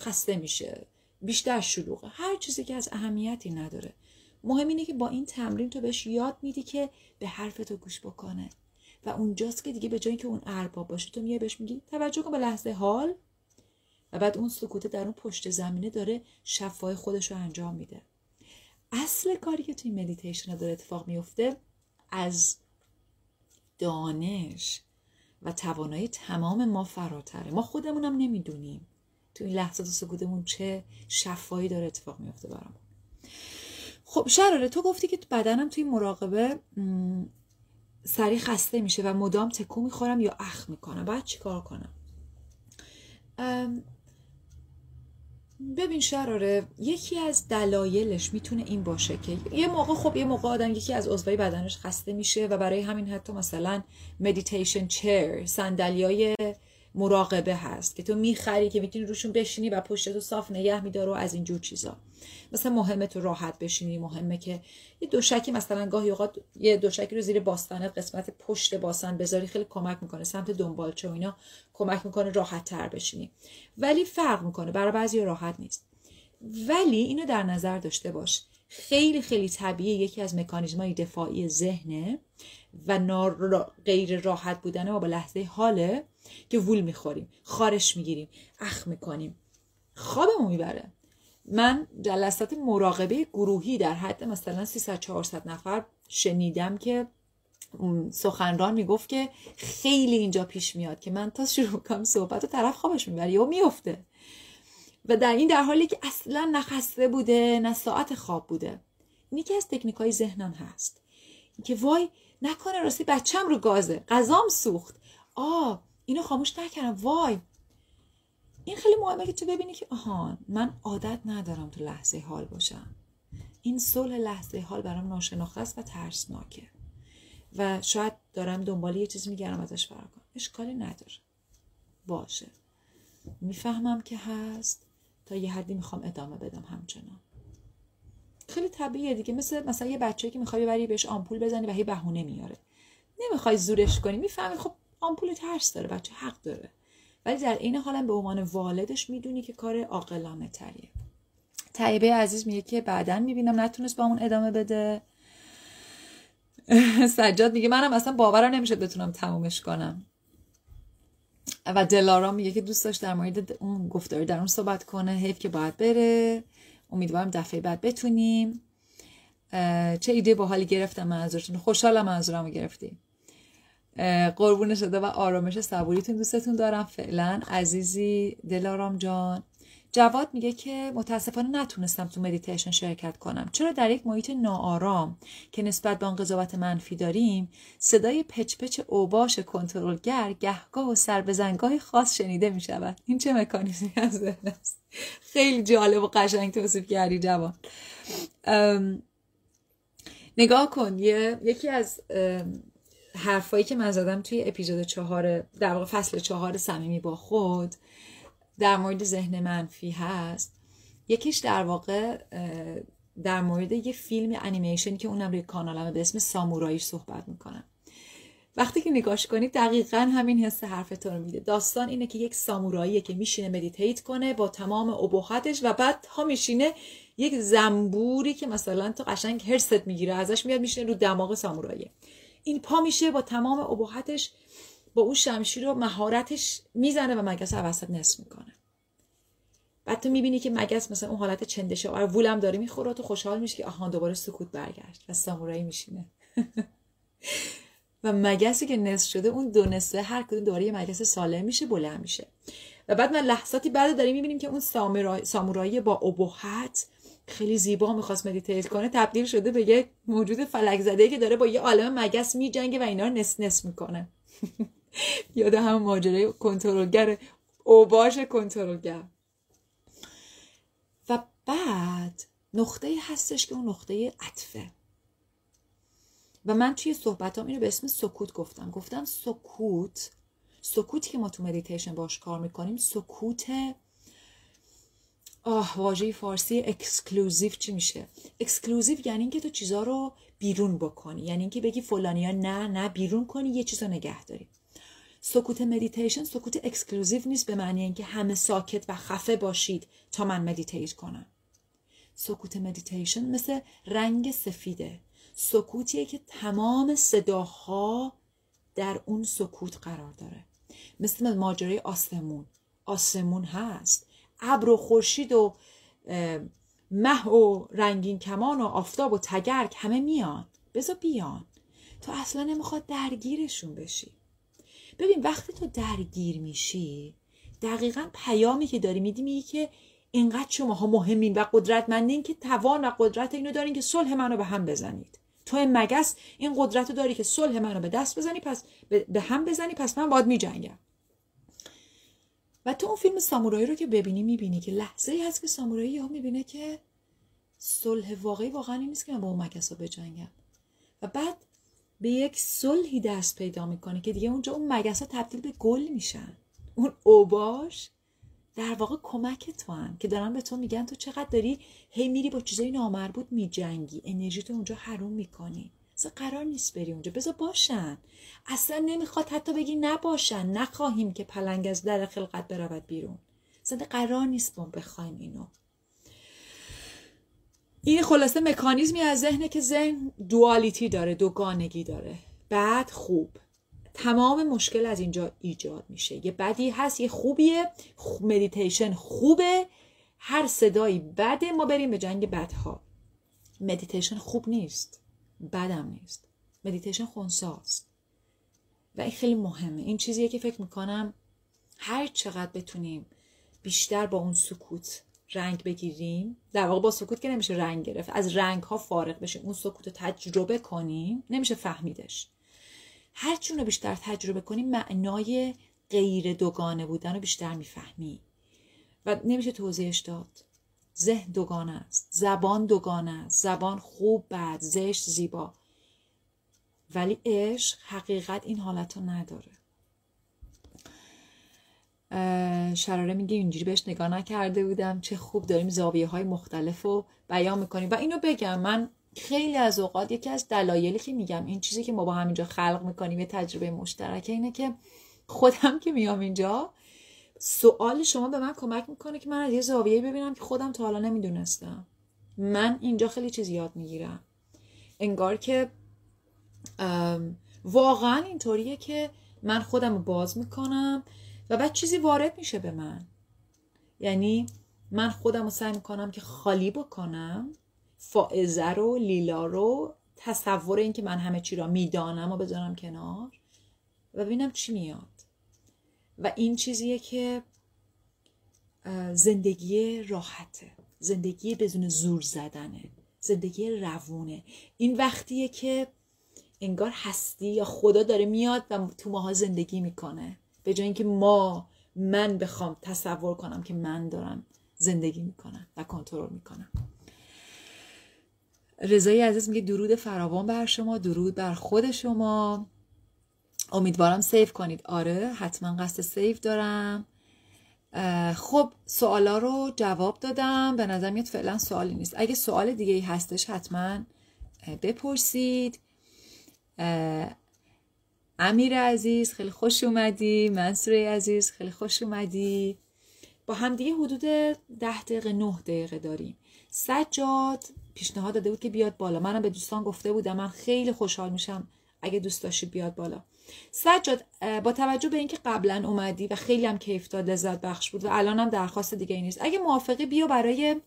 خسته میشه. بیشتر شلوغه. هر چیزی که از اهمیتی نداره. مهم اینه که با این تمرین تو بهش یاد میدی که به حرف تو گوش بکنه. و اونجاست که دیگه به جایی که اون ارباب باشه تو میای بهش میگی توجه کن به لحظه حال. و بعد اون سکوته در اون پشت زمینه داره شفای خودش رو انجام میده. اصل کاری که توی مدیتیشن داره اتفاق میفته از دانش و توانایی تمام ما فراتره. ما خودمونم نمی‌دونیم تو این لحظات سکوتمون چه شفایی داره اتفاق میفته برامون. خب شراره تو گفتی که بدنم توی مراقبه سریع خسته میشه و مدام تکون می‌خورم یا اخ می‌کنم. باید چیکار کنم؟ ببین شراره یکی از دلایلش می‌تونه این باشه که یه موقع خب یه موقع آدم یکی از عضوای بدنش خسته میشه و برای همین حتی مثلا مدیتیشن چیر صندلیای مراقبه هست که تو می‌خری که می‌تونی روشون بشینی و پشت تو صاف نگه میداره و از اینجور چیزا. مثلا مهمه تو راحت بشینی مهمه که یه دوشکی مثلا گاهی اوقات یه دوشکی رو زیر باستانت قسمت پشت باستان بذاری خیلی کمک می‌کنه سمت دنبالچه و اینا کمک می‌کنه راحت تر بشینی. ولی فرق می‌کنه برای بعضی راحت نیست. ولی اینو در نظر داشته باش. خیلی خیلی طبیعی یکی از مکانیزمای دفاعی ذهنه و نار غیر راحت بودن ما با لحظه حاله که وول می‌خوریم خارش می‌گیریم اخ می‌کنیم. خوابمون می‌بره. من جلسات مراقبه گروهی در حد مثلا 300 400 نفر شنیدم که سخنران می‌گفت که خیلی اینجا پیش میاد که من تا شروع کنم صحبت و طرف خوابش می‌بره یا میفته و در این در حالی که اصلا نخسته بوده نه ساعت خواب بوده. این یکی از تکنیک های ذهنم هست. که وای نکنه راستی بچم رو گازه غذام سوخت. آ اینو خاموش نکردم. وای. این خیلی مهمه که تو ببینی که آهان من عادت ندارم تو لحظه حال باشم. این صلح لحظه حال برام ناشناخته است و ترسناکه. و شاید دارم دنبال یه چیز میگرم ازش فرار کنم. اشکالی نداره. باشه. می‌فهمم که هست. یه حدی می‌خوام ادامه بدم همچنان. خیلی طبیعیه دیگه مثل مثلا یه بچه که می‌خوای ببری بهش آمپول بزنی و هی بهونه میاره. نمی‌خوای زورش کنی می‌فهمی خب آمپول ترس داره بچه حق داره. ولی در این حالم به عنوان والدش می‌دونی که کار عاقلانه تریه. طیبه عزیز میگه که بعدا می‌بینم نتونست با اون ادامه بده. سجاد میگه منم اصلا باورم نمیشه بتونم تمومش کنم. و دلارا میگه که دوست داشت در مورد اون گفتاری در اون صحبت کنه حیف که باید بره. امیدوارم دفعه بعد بتونیم. چه ایده باحالی گرفتم منظورتون خوشحالم منظورم رو گرفتی قربون شده و آرامش صبوریتون دوستتون دارم. فعلا عزیزی دلارام جان. جواد میگه که متاسفانه نتونستم تو مدیتیشن شرکت کنم. چرا در یک محیط ناآرام که نسبت به آن قضاوت منفی داریم صدای پچ پچ اوباش کنترلگر گهگاه و سر به خاص شنیده می شود این چه مکانیزمی از است؟ خیلی جالب و قشنگ توصیف کردی جواد. نگاه کن یه، یکی از حرفایی که من زدم توی اپیزود چهار در واقع فصل چهار صمیمی با خود در مورد ذهن منفی هست. یکیش در واقع در مورد یه فیلم انیمیشن که اونم روی کانالمه به اسم ساموراییش صحبت می‌کنم. وقتی که نگاش کنید دقیقا همین حس حرف تو رو میده. داستان اینه که یک ساموراییه که میشینه meditate کنه با تمام ابهتش و بعد ها میشینه یک زنبوری که مثلا تو قشنگ حرصت می‌گیره ازش میاد میشینه رو دماغ سامورایی این پا میشه با تمام ابهتش با اون شمشیر و مهارتش می‌زنه و مگس وسط نصف می‌کنه. بعد تو می‌بینی که مگس مثلا اون حالت چندشه و وولم داره می‌خوره تو خوشحال میشه که آهان دوباره سکوت برگشت و سامورایی میشینه. و مگسی که نصف شده اون دو نصفه هر کدوم دوباره یه مگس سالم میشه بلند میشه. و بعد من لحظاتی بعد داریم می‌بینیم که اون سامورایی با ابهت خیلی زیبا می‌خواست meditate کنه تبدیل شده به یه موجود فلک زده که داره با یه عالم مگس میجنگه و اینا رو نصف نصف می‌کنه. یاد هم ماجرای کنترلگر اوباش کنترلگر. و بعد نقطه هستش که اون نقطه عطفه. و من توی صحبتام اینو به اسم سکوت گفتم. گفتم سکوت سکوتی که ما تو مدیتیشن باش کار می‌کنیم سکوت آه واژه فارسی exclusive چی میشه؟ exclusive یعنی اینکه تو چیزا رو بیرون بکنی. یعنی اینکه بگی فلانیا نه نه بیرون کنی یه چیز رو نگه داری. سکوت مدیتیشن سکوت exclusive نیست به معنی اینکه همه ساکت و خفه باشید تا من meditate کنم. سکوت مدیتیشن مثل رنگ سفیده. سکوتیه که تمام صداها در اون سکوت قرار داره. مثل ماجرای آسمون. آسمون هست. ابر و خورشید و مه و رنگین کمان و آفتاب و تگرگ همه میان. بذار بیان. تو اصلا نمی‌خواد درگیرشون بشی. ببین وقتی تو درگیر میشی دقیقا پیامی که داری میدی میگی که اینقدر شماها مهمین و قدرتمندین که توان و قدرت اینو دارین که صلح منو به هم بزنید. تو مگس این قدرت رو داری که صلح منو به دست بزنی پس به هم بزنی پس من باید میجنگم. و تو اون فیلم سامورایی رو که ببینی می‌بینی که لحظه ای هست که سامورایی ها می‌بینه که صلح واقعی واقعا این نیست که من با اون مگس رو بجنگم. و بعد به یک صلحی دست پیدا می‌کنه که دیگه اونجا اون مگس ها تبدیل به گل میشن. اون اوباش در واقع کمک تو هم که دارن به تو میگن تو چقدر داری هی میری با چیزای نامربوط میجنگی. انرژی تو اونجا حروم می‌کنی. اصلا قرار نیست بری اونجا. بذار باشن. اصلا نمی‌خواد حتی بگی نباشن. نخواهیم که پلنگ از در خلقت برود بیرون. اصلا قرار نیست ما بخوایم اینو. این خلاصه مکانیزمی از ذهنه که ذهن دوالیتی داره دوگانگی داره. بعد خوب. تمام مشکل از اینجا ایجاد میشه. یه بدی هست یه خوبیه. مدیتیشن خوبه. هر صدایی بده ما بریم به جنگ بدها. مدیتیشن خوب نیست. بدم نیست. مدیتیشن خونساست. و این خیلی مهمه. این چیزیه که فکر می‌کنم هر چقدر بتونیم بیشتر با اون سکوت رنگ بگیریم. در واقع با سکوت که نمیشه رنگ گرفت. از رنگ ها فارغ بشیم. اون سکوت رو تجربه کنیم. نمیشه فهمیدش. هر چون رو بیشتر تجربه کنیم معنای غیر دوگانه بودن رو بیشتر می‌فهمی. و نمیشه توضیحش داد. ذهن دوگانه است. زبان دوگانه است. زبان خوب بد زشت زیبا. ولی عشق حقیقت این حالت رو نداره. شراره میگه اینجوری بهش نگاه نکرده بودم. چه خوب داریم زاویه های مختلف رو بیان می‌کنیم. و اینو بگم من خیلی از اوقات یکی از دلایلی که میگم این چیزی که ما با هم اینجا خلق می‌کنیم یه تجربه مشترکه اینه که خودم که میام اینجا سوال شما به من کمک می‌کنه که من از یه زاویه ببینم که خودم تا حالا نمی‌دونستم. من اینجا خیلی چیز یاد می‌گیرم. انگار که واقعا اینطوریه که من خودم باز می‌کنم. و بعد چیزی وارد میشه به من. یعنی من خودم رو سعی می‌کنم که خالی بکنم فائزه رو لیلا رو تصور این که من همه چی را می‌دانم و بذارم کنار و ببینم چی میاد. و این چیزیه که زندگی راحته. زندگی بدون زور زدنه. زندگی روونه. این وقتیه که انگار هستی یا خدا داره میاد و تو ماها زندگی می‌کنه. به جای اینکه ما من بخوام تصور کنم که من دارم زندگی می‌کنم و کنترل می‌کنم. رضایی عزیز میگه درود فراوان بر شما درود بر خود شما. امیدوارم سیف کنید. آره حتما قصد سیف دارم. خب سوالا رو جواب دادم. به نظر میاد فعلا سوالی نیست. اگه سوال دیگه ای هستش حتما بپرسید. امیر عزیز خیلی خوش اومدی. منصور عزیز خیلی خوش اومدی. با هم دیگه حدود ده دقیقه نه دقیقه داریم. سجاد پیشنهاد داده بود که بیاد بالا. منم به دوستان گفته بودم. من خیلی خوشحال میشم اگه دوست داشتید بیاد بالا. سجاد با توجه به اینکه قبلا اومدی و خیلی هم کیف داد لذت بخش بود و الان هم درخواست دیگه ای نیست. اگه موافقی بیا برای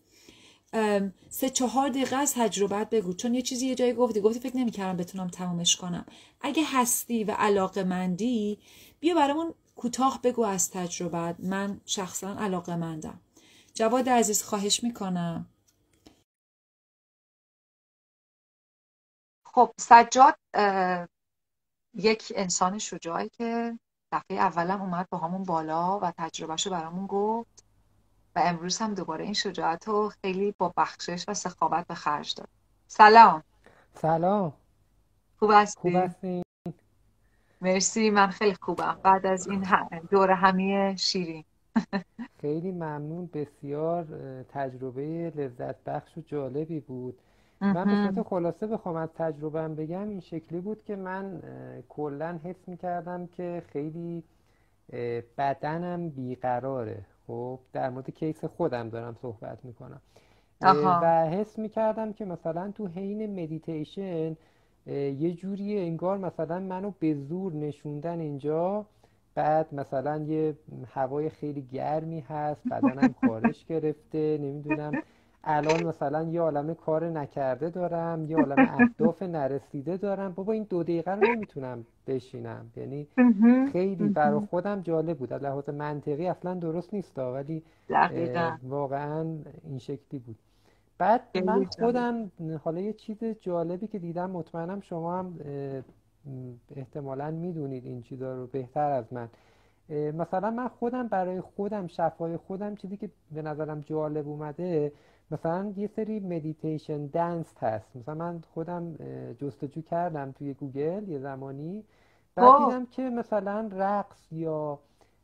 سه چهار دقیقه از تجربت بگو. چون یه چیزی یه جایی گفتی گفتی فکر نمی‌کردم بتونم تمامش کنم. اگه هستی و علاقه مندی بیا برامون کوتاه بگو از تجربت من شخصا علاقه مندم جواد عزیز خواهش می‌کنم. خب سجاد یک انسان شجاعی که دفعه اولم اومد با همون بالا و تجربهشو برامون گفت. و امروز هم دوباره این شجاعت رو خیلی با بخشش و سخاوت به خرج داد. سلام. سلام. خوب هستی؟ خوب هستی؟ مرسی من خیلی خوبم. بعد از این دور همی شیرین. خیلی ممنون. بسیار تجربه لذت بخش و جالبی بود. من به صورت خلاصه بخوام از تجربهم بگم این شکلی بود که من کلا حس می‌کردم که خیلی بدنم بیقراره. خب در مورد case خودم دارم صحبت می‌کنم. و حس می‌کردم که مثلا تو حین مدیتیشن یه جوری انگار مثلا منو به زور نشوندن اینجا بعد مثلا یه هوای خیلی گرمی هست بدنم خارش گرفته نمی‌دونم الان مثلا یه عالم کار نکرده دارم یه عالم اهداف نرسیده دارم. بابا این دو دقیقه رو نمی‌تونم بشینم. یعنی خیلی برای خودم جالب بود. لحاظ منطقی اصلا درست نیست ولی واقعا این شکلی بود. بعد من خودم حالا یه چیز جالبی که دیدم مطمئنم شما هم احتمالا می‌دونید این چیزا رو بهتر از من. مثلا من خودم برای خودم شفای خودم چیزی که به نظرم جالب اومده مثلا یه سری meditation dance هست. مثلا من خودم جستجو کردم توی گوگل یه زمانی. بعد. دیدم که مثلا رقص یا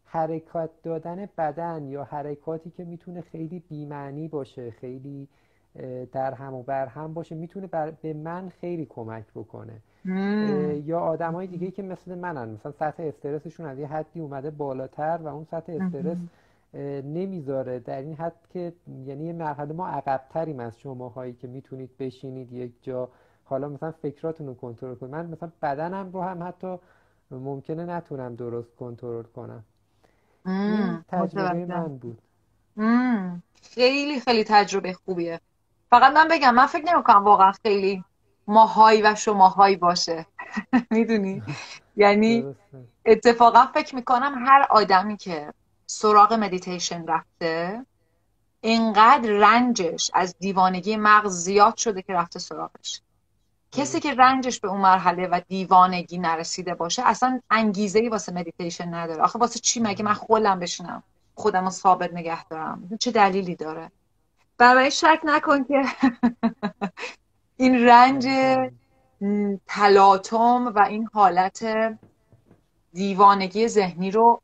حرکت دادن بدن یا حرکاتی که می‌تونه خیلی بیمعنی باشه خیلی در هم و بر هم باشه می‌تونه به من خیلی کمک بکنه. یا آدم های دیگه که مثل منن مثلا سطح استرسشون از یه حدی اومده بالاتر و اون سطح استرس نمی‌ذاره. در این حد که یعنی یه مرحله ما عقبتریم از شماهایی که می‌تونید بشینید یک جا. حالا مثلا فکراتون رو کنترل کنید. من مثلا بدنم رو هم حتی ممکنه نتونم درست کنترل کنم. این تجربه من بود. خیلی خیلی تجربه خوبیه. فقط من بگم من فکر نمی‌کنم واقعا خیلی ماهایی و شماهایی باشه. می‌دونی؟ یعنی اتفاقا فکر می‌کنم هر آدمی که سراغ مدیتیشن رفته. اینقدر رنجش از دیوانگی مغز زیاد شده که رفته سراغش. کسی که رنجش به اون مرحله و دیوانگی نرسیده باشه اصلا انگیزه ای واسه مدیتیشن نداره. آخه واسه چی مگه من خودم بشینم؟ خودم رو ثابت نگه دارم. چه دلیلی داره؟ برای شک نکن که این رنج تلاطم و این حالت دیوانگی ذهنی رو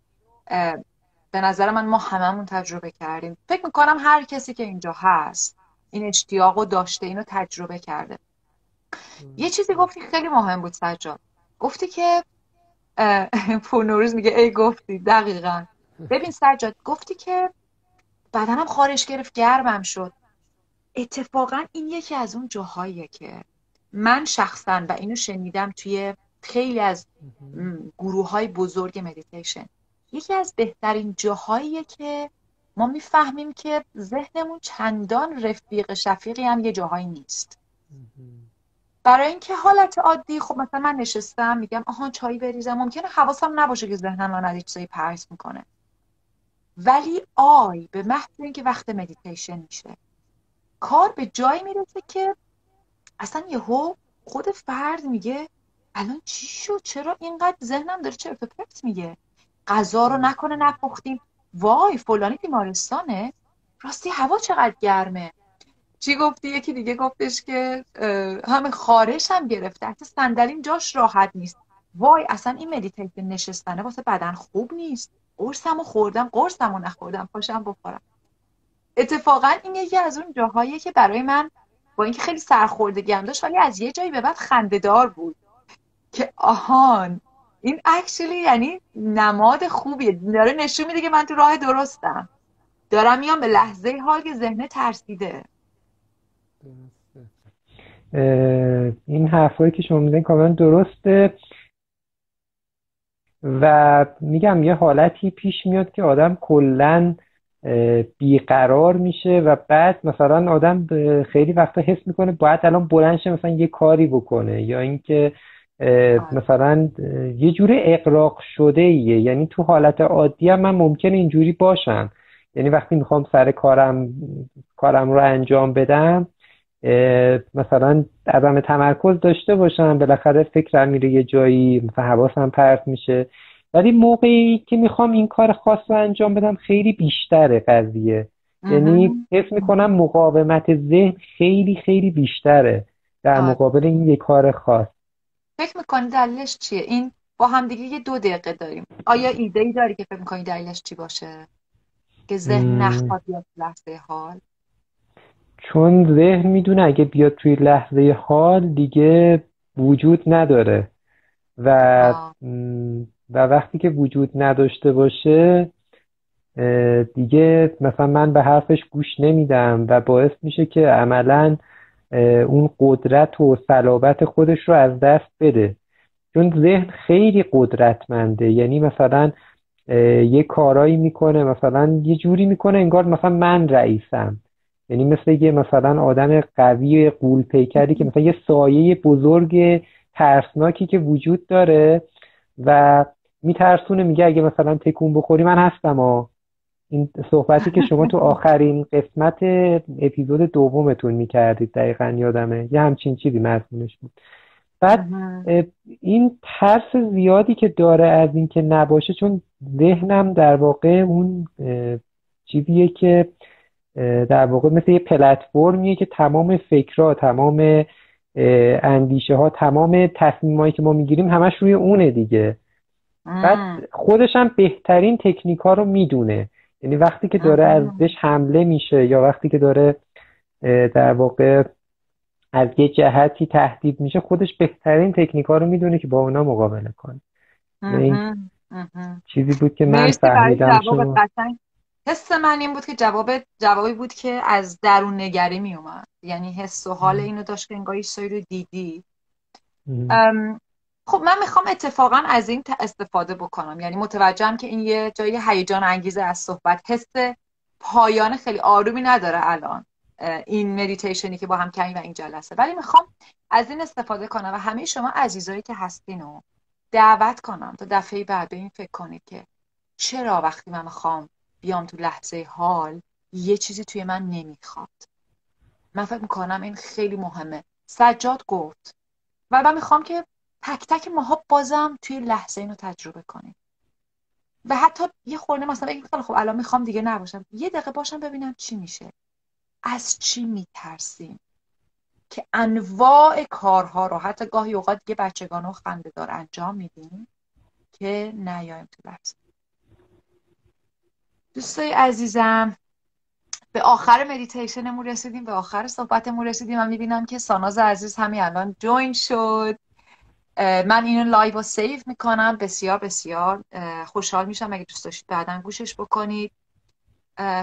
به نظر من ما هممون تجربه کردیم. فکر می‌کنم هر کسی که اینجا هست این اشتیاق رو داشته اینو تجربه کرده. یه چیزی گفتی خیلی مهم بود سجاد. گفتی که پورنوروز میگه ای گفتی دقیقا. ببین سجاد گفتی که بدنم خارش گرفت گرمم شد. اتفاقا این یکی از اون جاهاییه که من شخصا و اینو شنیدم توی خیلی از گروه های بزرگ مدیتیشن یکی از بهترین جاهاییه که ما می‌فهمیم که ذهنمون چندان رفیق شفیقی هم یه جاهایی نیست. برای اینکه حالت عادی خب مثلا من نشستم میگم آها چای بریزم ممکنه حواسم نباشه که ذهنم من از چیزایی پرس می‌کنه. ولی آی به محض اینکه وقت مدیتیشن میشه کار به جایی می‌رسه که اصلا یهو خود فرد میگه الان چی شد؟ چرا اینقدر ذهنم داره چرت پرت میگه؟ غذا رو نکنه نپختیم. وای فلانی بیمارستانه. راستی هوا چقدر گرمه. چی گفتی؟ یکی دیگه گفتش که همه خارش هم گرفته. حتی صندلیم جاش راحت نیست. وای اصلا این مدیتیشن نشستنه واسه بدن خوب نیست. قرصمو خوردم قرصمو نخوردم. پاشم بخورم. اتفاقا این یکی از اون جاهاییه که برای من با اینکه خیلی سرخوردگی هم داشت ولی از یه جایی به بعد خندهدار بود. که آهان این اکچولی یعنی نماد خوبیه داره نشون میده که من تو راه درستم. دارم میام به لحظه حال که ذهن ترسیده. این حرفایی که شما می‌زنید کاملا درسته. و میگم یه حالتی پیش میاد که آدم کلا بیقرار میشه و بعد مثلا آدم خیلی وقتا حس می‌کنه باید الان بلند مثلا یه کاری بکنه. یا اینکه مثلا یه جور اقراق شده ایه یعنی تو حالت عادی هم من ممکنه اینجوری باشم. یعنی وقتی می‌خوام سر کارم کارم رو انجام بدم مثلا عدم تمرکز داشته باشم. بالاخره فکرم میره یه جایی مثلا حواسم پرت میشه. ولی موقعی که می‌خوام این کار خاص رو انجام بدم خیلی بیشتره قضیه. یعنی حس می‌کنم مقاومت ذهن خیلی خیلی بیشتره در مقابل این یه کار خاص. فکر می‌کنی دلیلش چیه؟ این با هم دیگه یه دو دقیقه داریم. آیا ایده ای داری که فکر می‌کنی دلیلش چی باشه؟ که ذهن نخواد بیاد لحظه حال؟ چون ذهن می‌دونه اگه بیاد توی لحظه حال دیگه وجود نداره. و و وقتی که وجود نداشته باشه دیگه مثلا من به حرفش گوش نمیدم و باعث میشه که عملا اون قدرت و صلابت خودش رو از دست بده. چون ذهن خیلی قدرتمنده. یعنی مثلا یه کارایی می‌کنه مثلا یه جوری می‌کنه انگار مثلا من رئیسم. یعنی مثل یه مثلا آدم قوی قول پیکری که مثلا یه سایه بزرگ ترسناکی که وجود داره و میترسونه میگه اگه مثلا تکون بخوری من هستم و این صحبتی که شما تو آخرین قسمت اپیزود دومتون می‌کردید دقیقا یادمه. یه همچین چیزی مضمونش بود. بعد این ترس زیادی که داره از اینکه نباشه چون ذهنم در واقع اون چیزیه که در واقع مثل یه پلتفرمیه که تمام فکرها تمام اندیشه ها تمام تصمیمایی که ما می‌گیریم همش روی اونه دیگه. بعد خودش هم بهترین تکنیک ها رو می‌دونه. یعنی وقتی که داره ازش حمله میشه یا وقتی که داره در واقع از یه جهتی تهدید میشه خودش بهترین تکنیک ها رو می‌دونه که با اونا مقابله کنه. یعنی چیزی بود که من فهمیدم حس من این بود که جواب جوابی بود که از درون نگری می اومد یعنی حس و حال اینو داشت که انگار رو دیدی. خب من می‌خوام اتفاقا از این استفاده بکنم. یعنی متوجهم که این یه جای هیجان انگیزه از صحبت. حس پایان خیلی آرومی نداره الان این مدیتیشنی که با هم کردیم و این جلسه. ولی می‌خوام از این استفاده کنم و همه شما عزیزایی که هستین و دعوت کنم تا دفعه بعد به این فکر کنید که چرا وقتی من می‌خوام بیام تو لحظه حال یه چیزی توی من نمی‌خواد. من فکر می‌کنم این خیلی مهمه. سجاد گفت. و من می‌خوام که تک تک ماها بازم توی لحظه اینو تجربه کنیم. و حتی یه خورده مثلا بگیم خب الان می‌خوام دیگه نباشم. یه دقیقه باشم ببینم چی میشه. از چی میترسیم که انواع کارها رو حتی گاهی اوقات دیگه بچگان و خندهدار انجام میدیم که نیایم تو لحظه. دوستای عزیزم به آخر مدیتیشنمون رسیدیم به آخر صحبتمون رسیدیم و می‌بینم که ساناز عزیز همین الان جوین شد. من اینو live رو save می‌کنم. بسیار بسیار خوشحال میشم اگه دوست داشتید بعدا گوشش بکنید.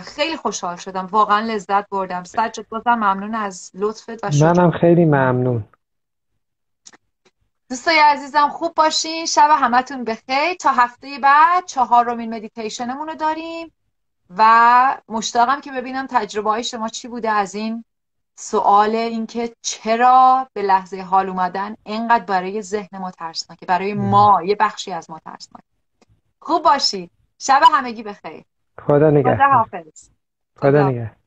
خیلی خوشحال شدم. واقعا لذت بردم. سجاد بازم ممنون از لطفت و منم خیلی ممنون. دوستای عزیزم خوب باشین. شب همتون بخیر. تا هفته بعد چهارمین مدیتیشنمون رو داریم. و مشتاقم که ببینم تجربه های شما چی بوده از این سوال اینکه چرا به لحظه حال اومدن اینقدر برای ذهن ما ترسناکه برای ما یه بخشی از ما ترسناکه. خوب باشید شب همگی بخیر. خدا نگهدار. خدا حافظ. خدا. نگهدار.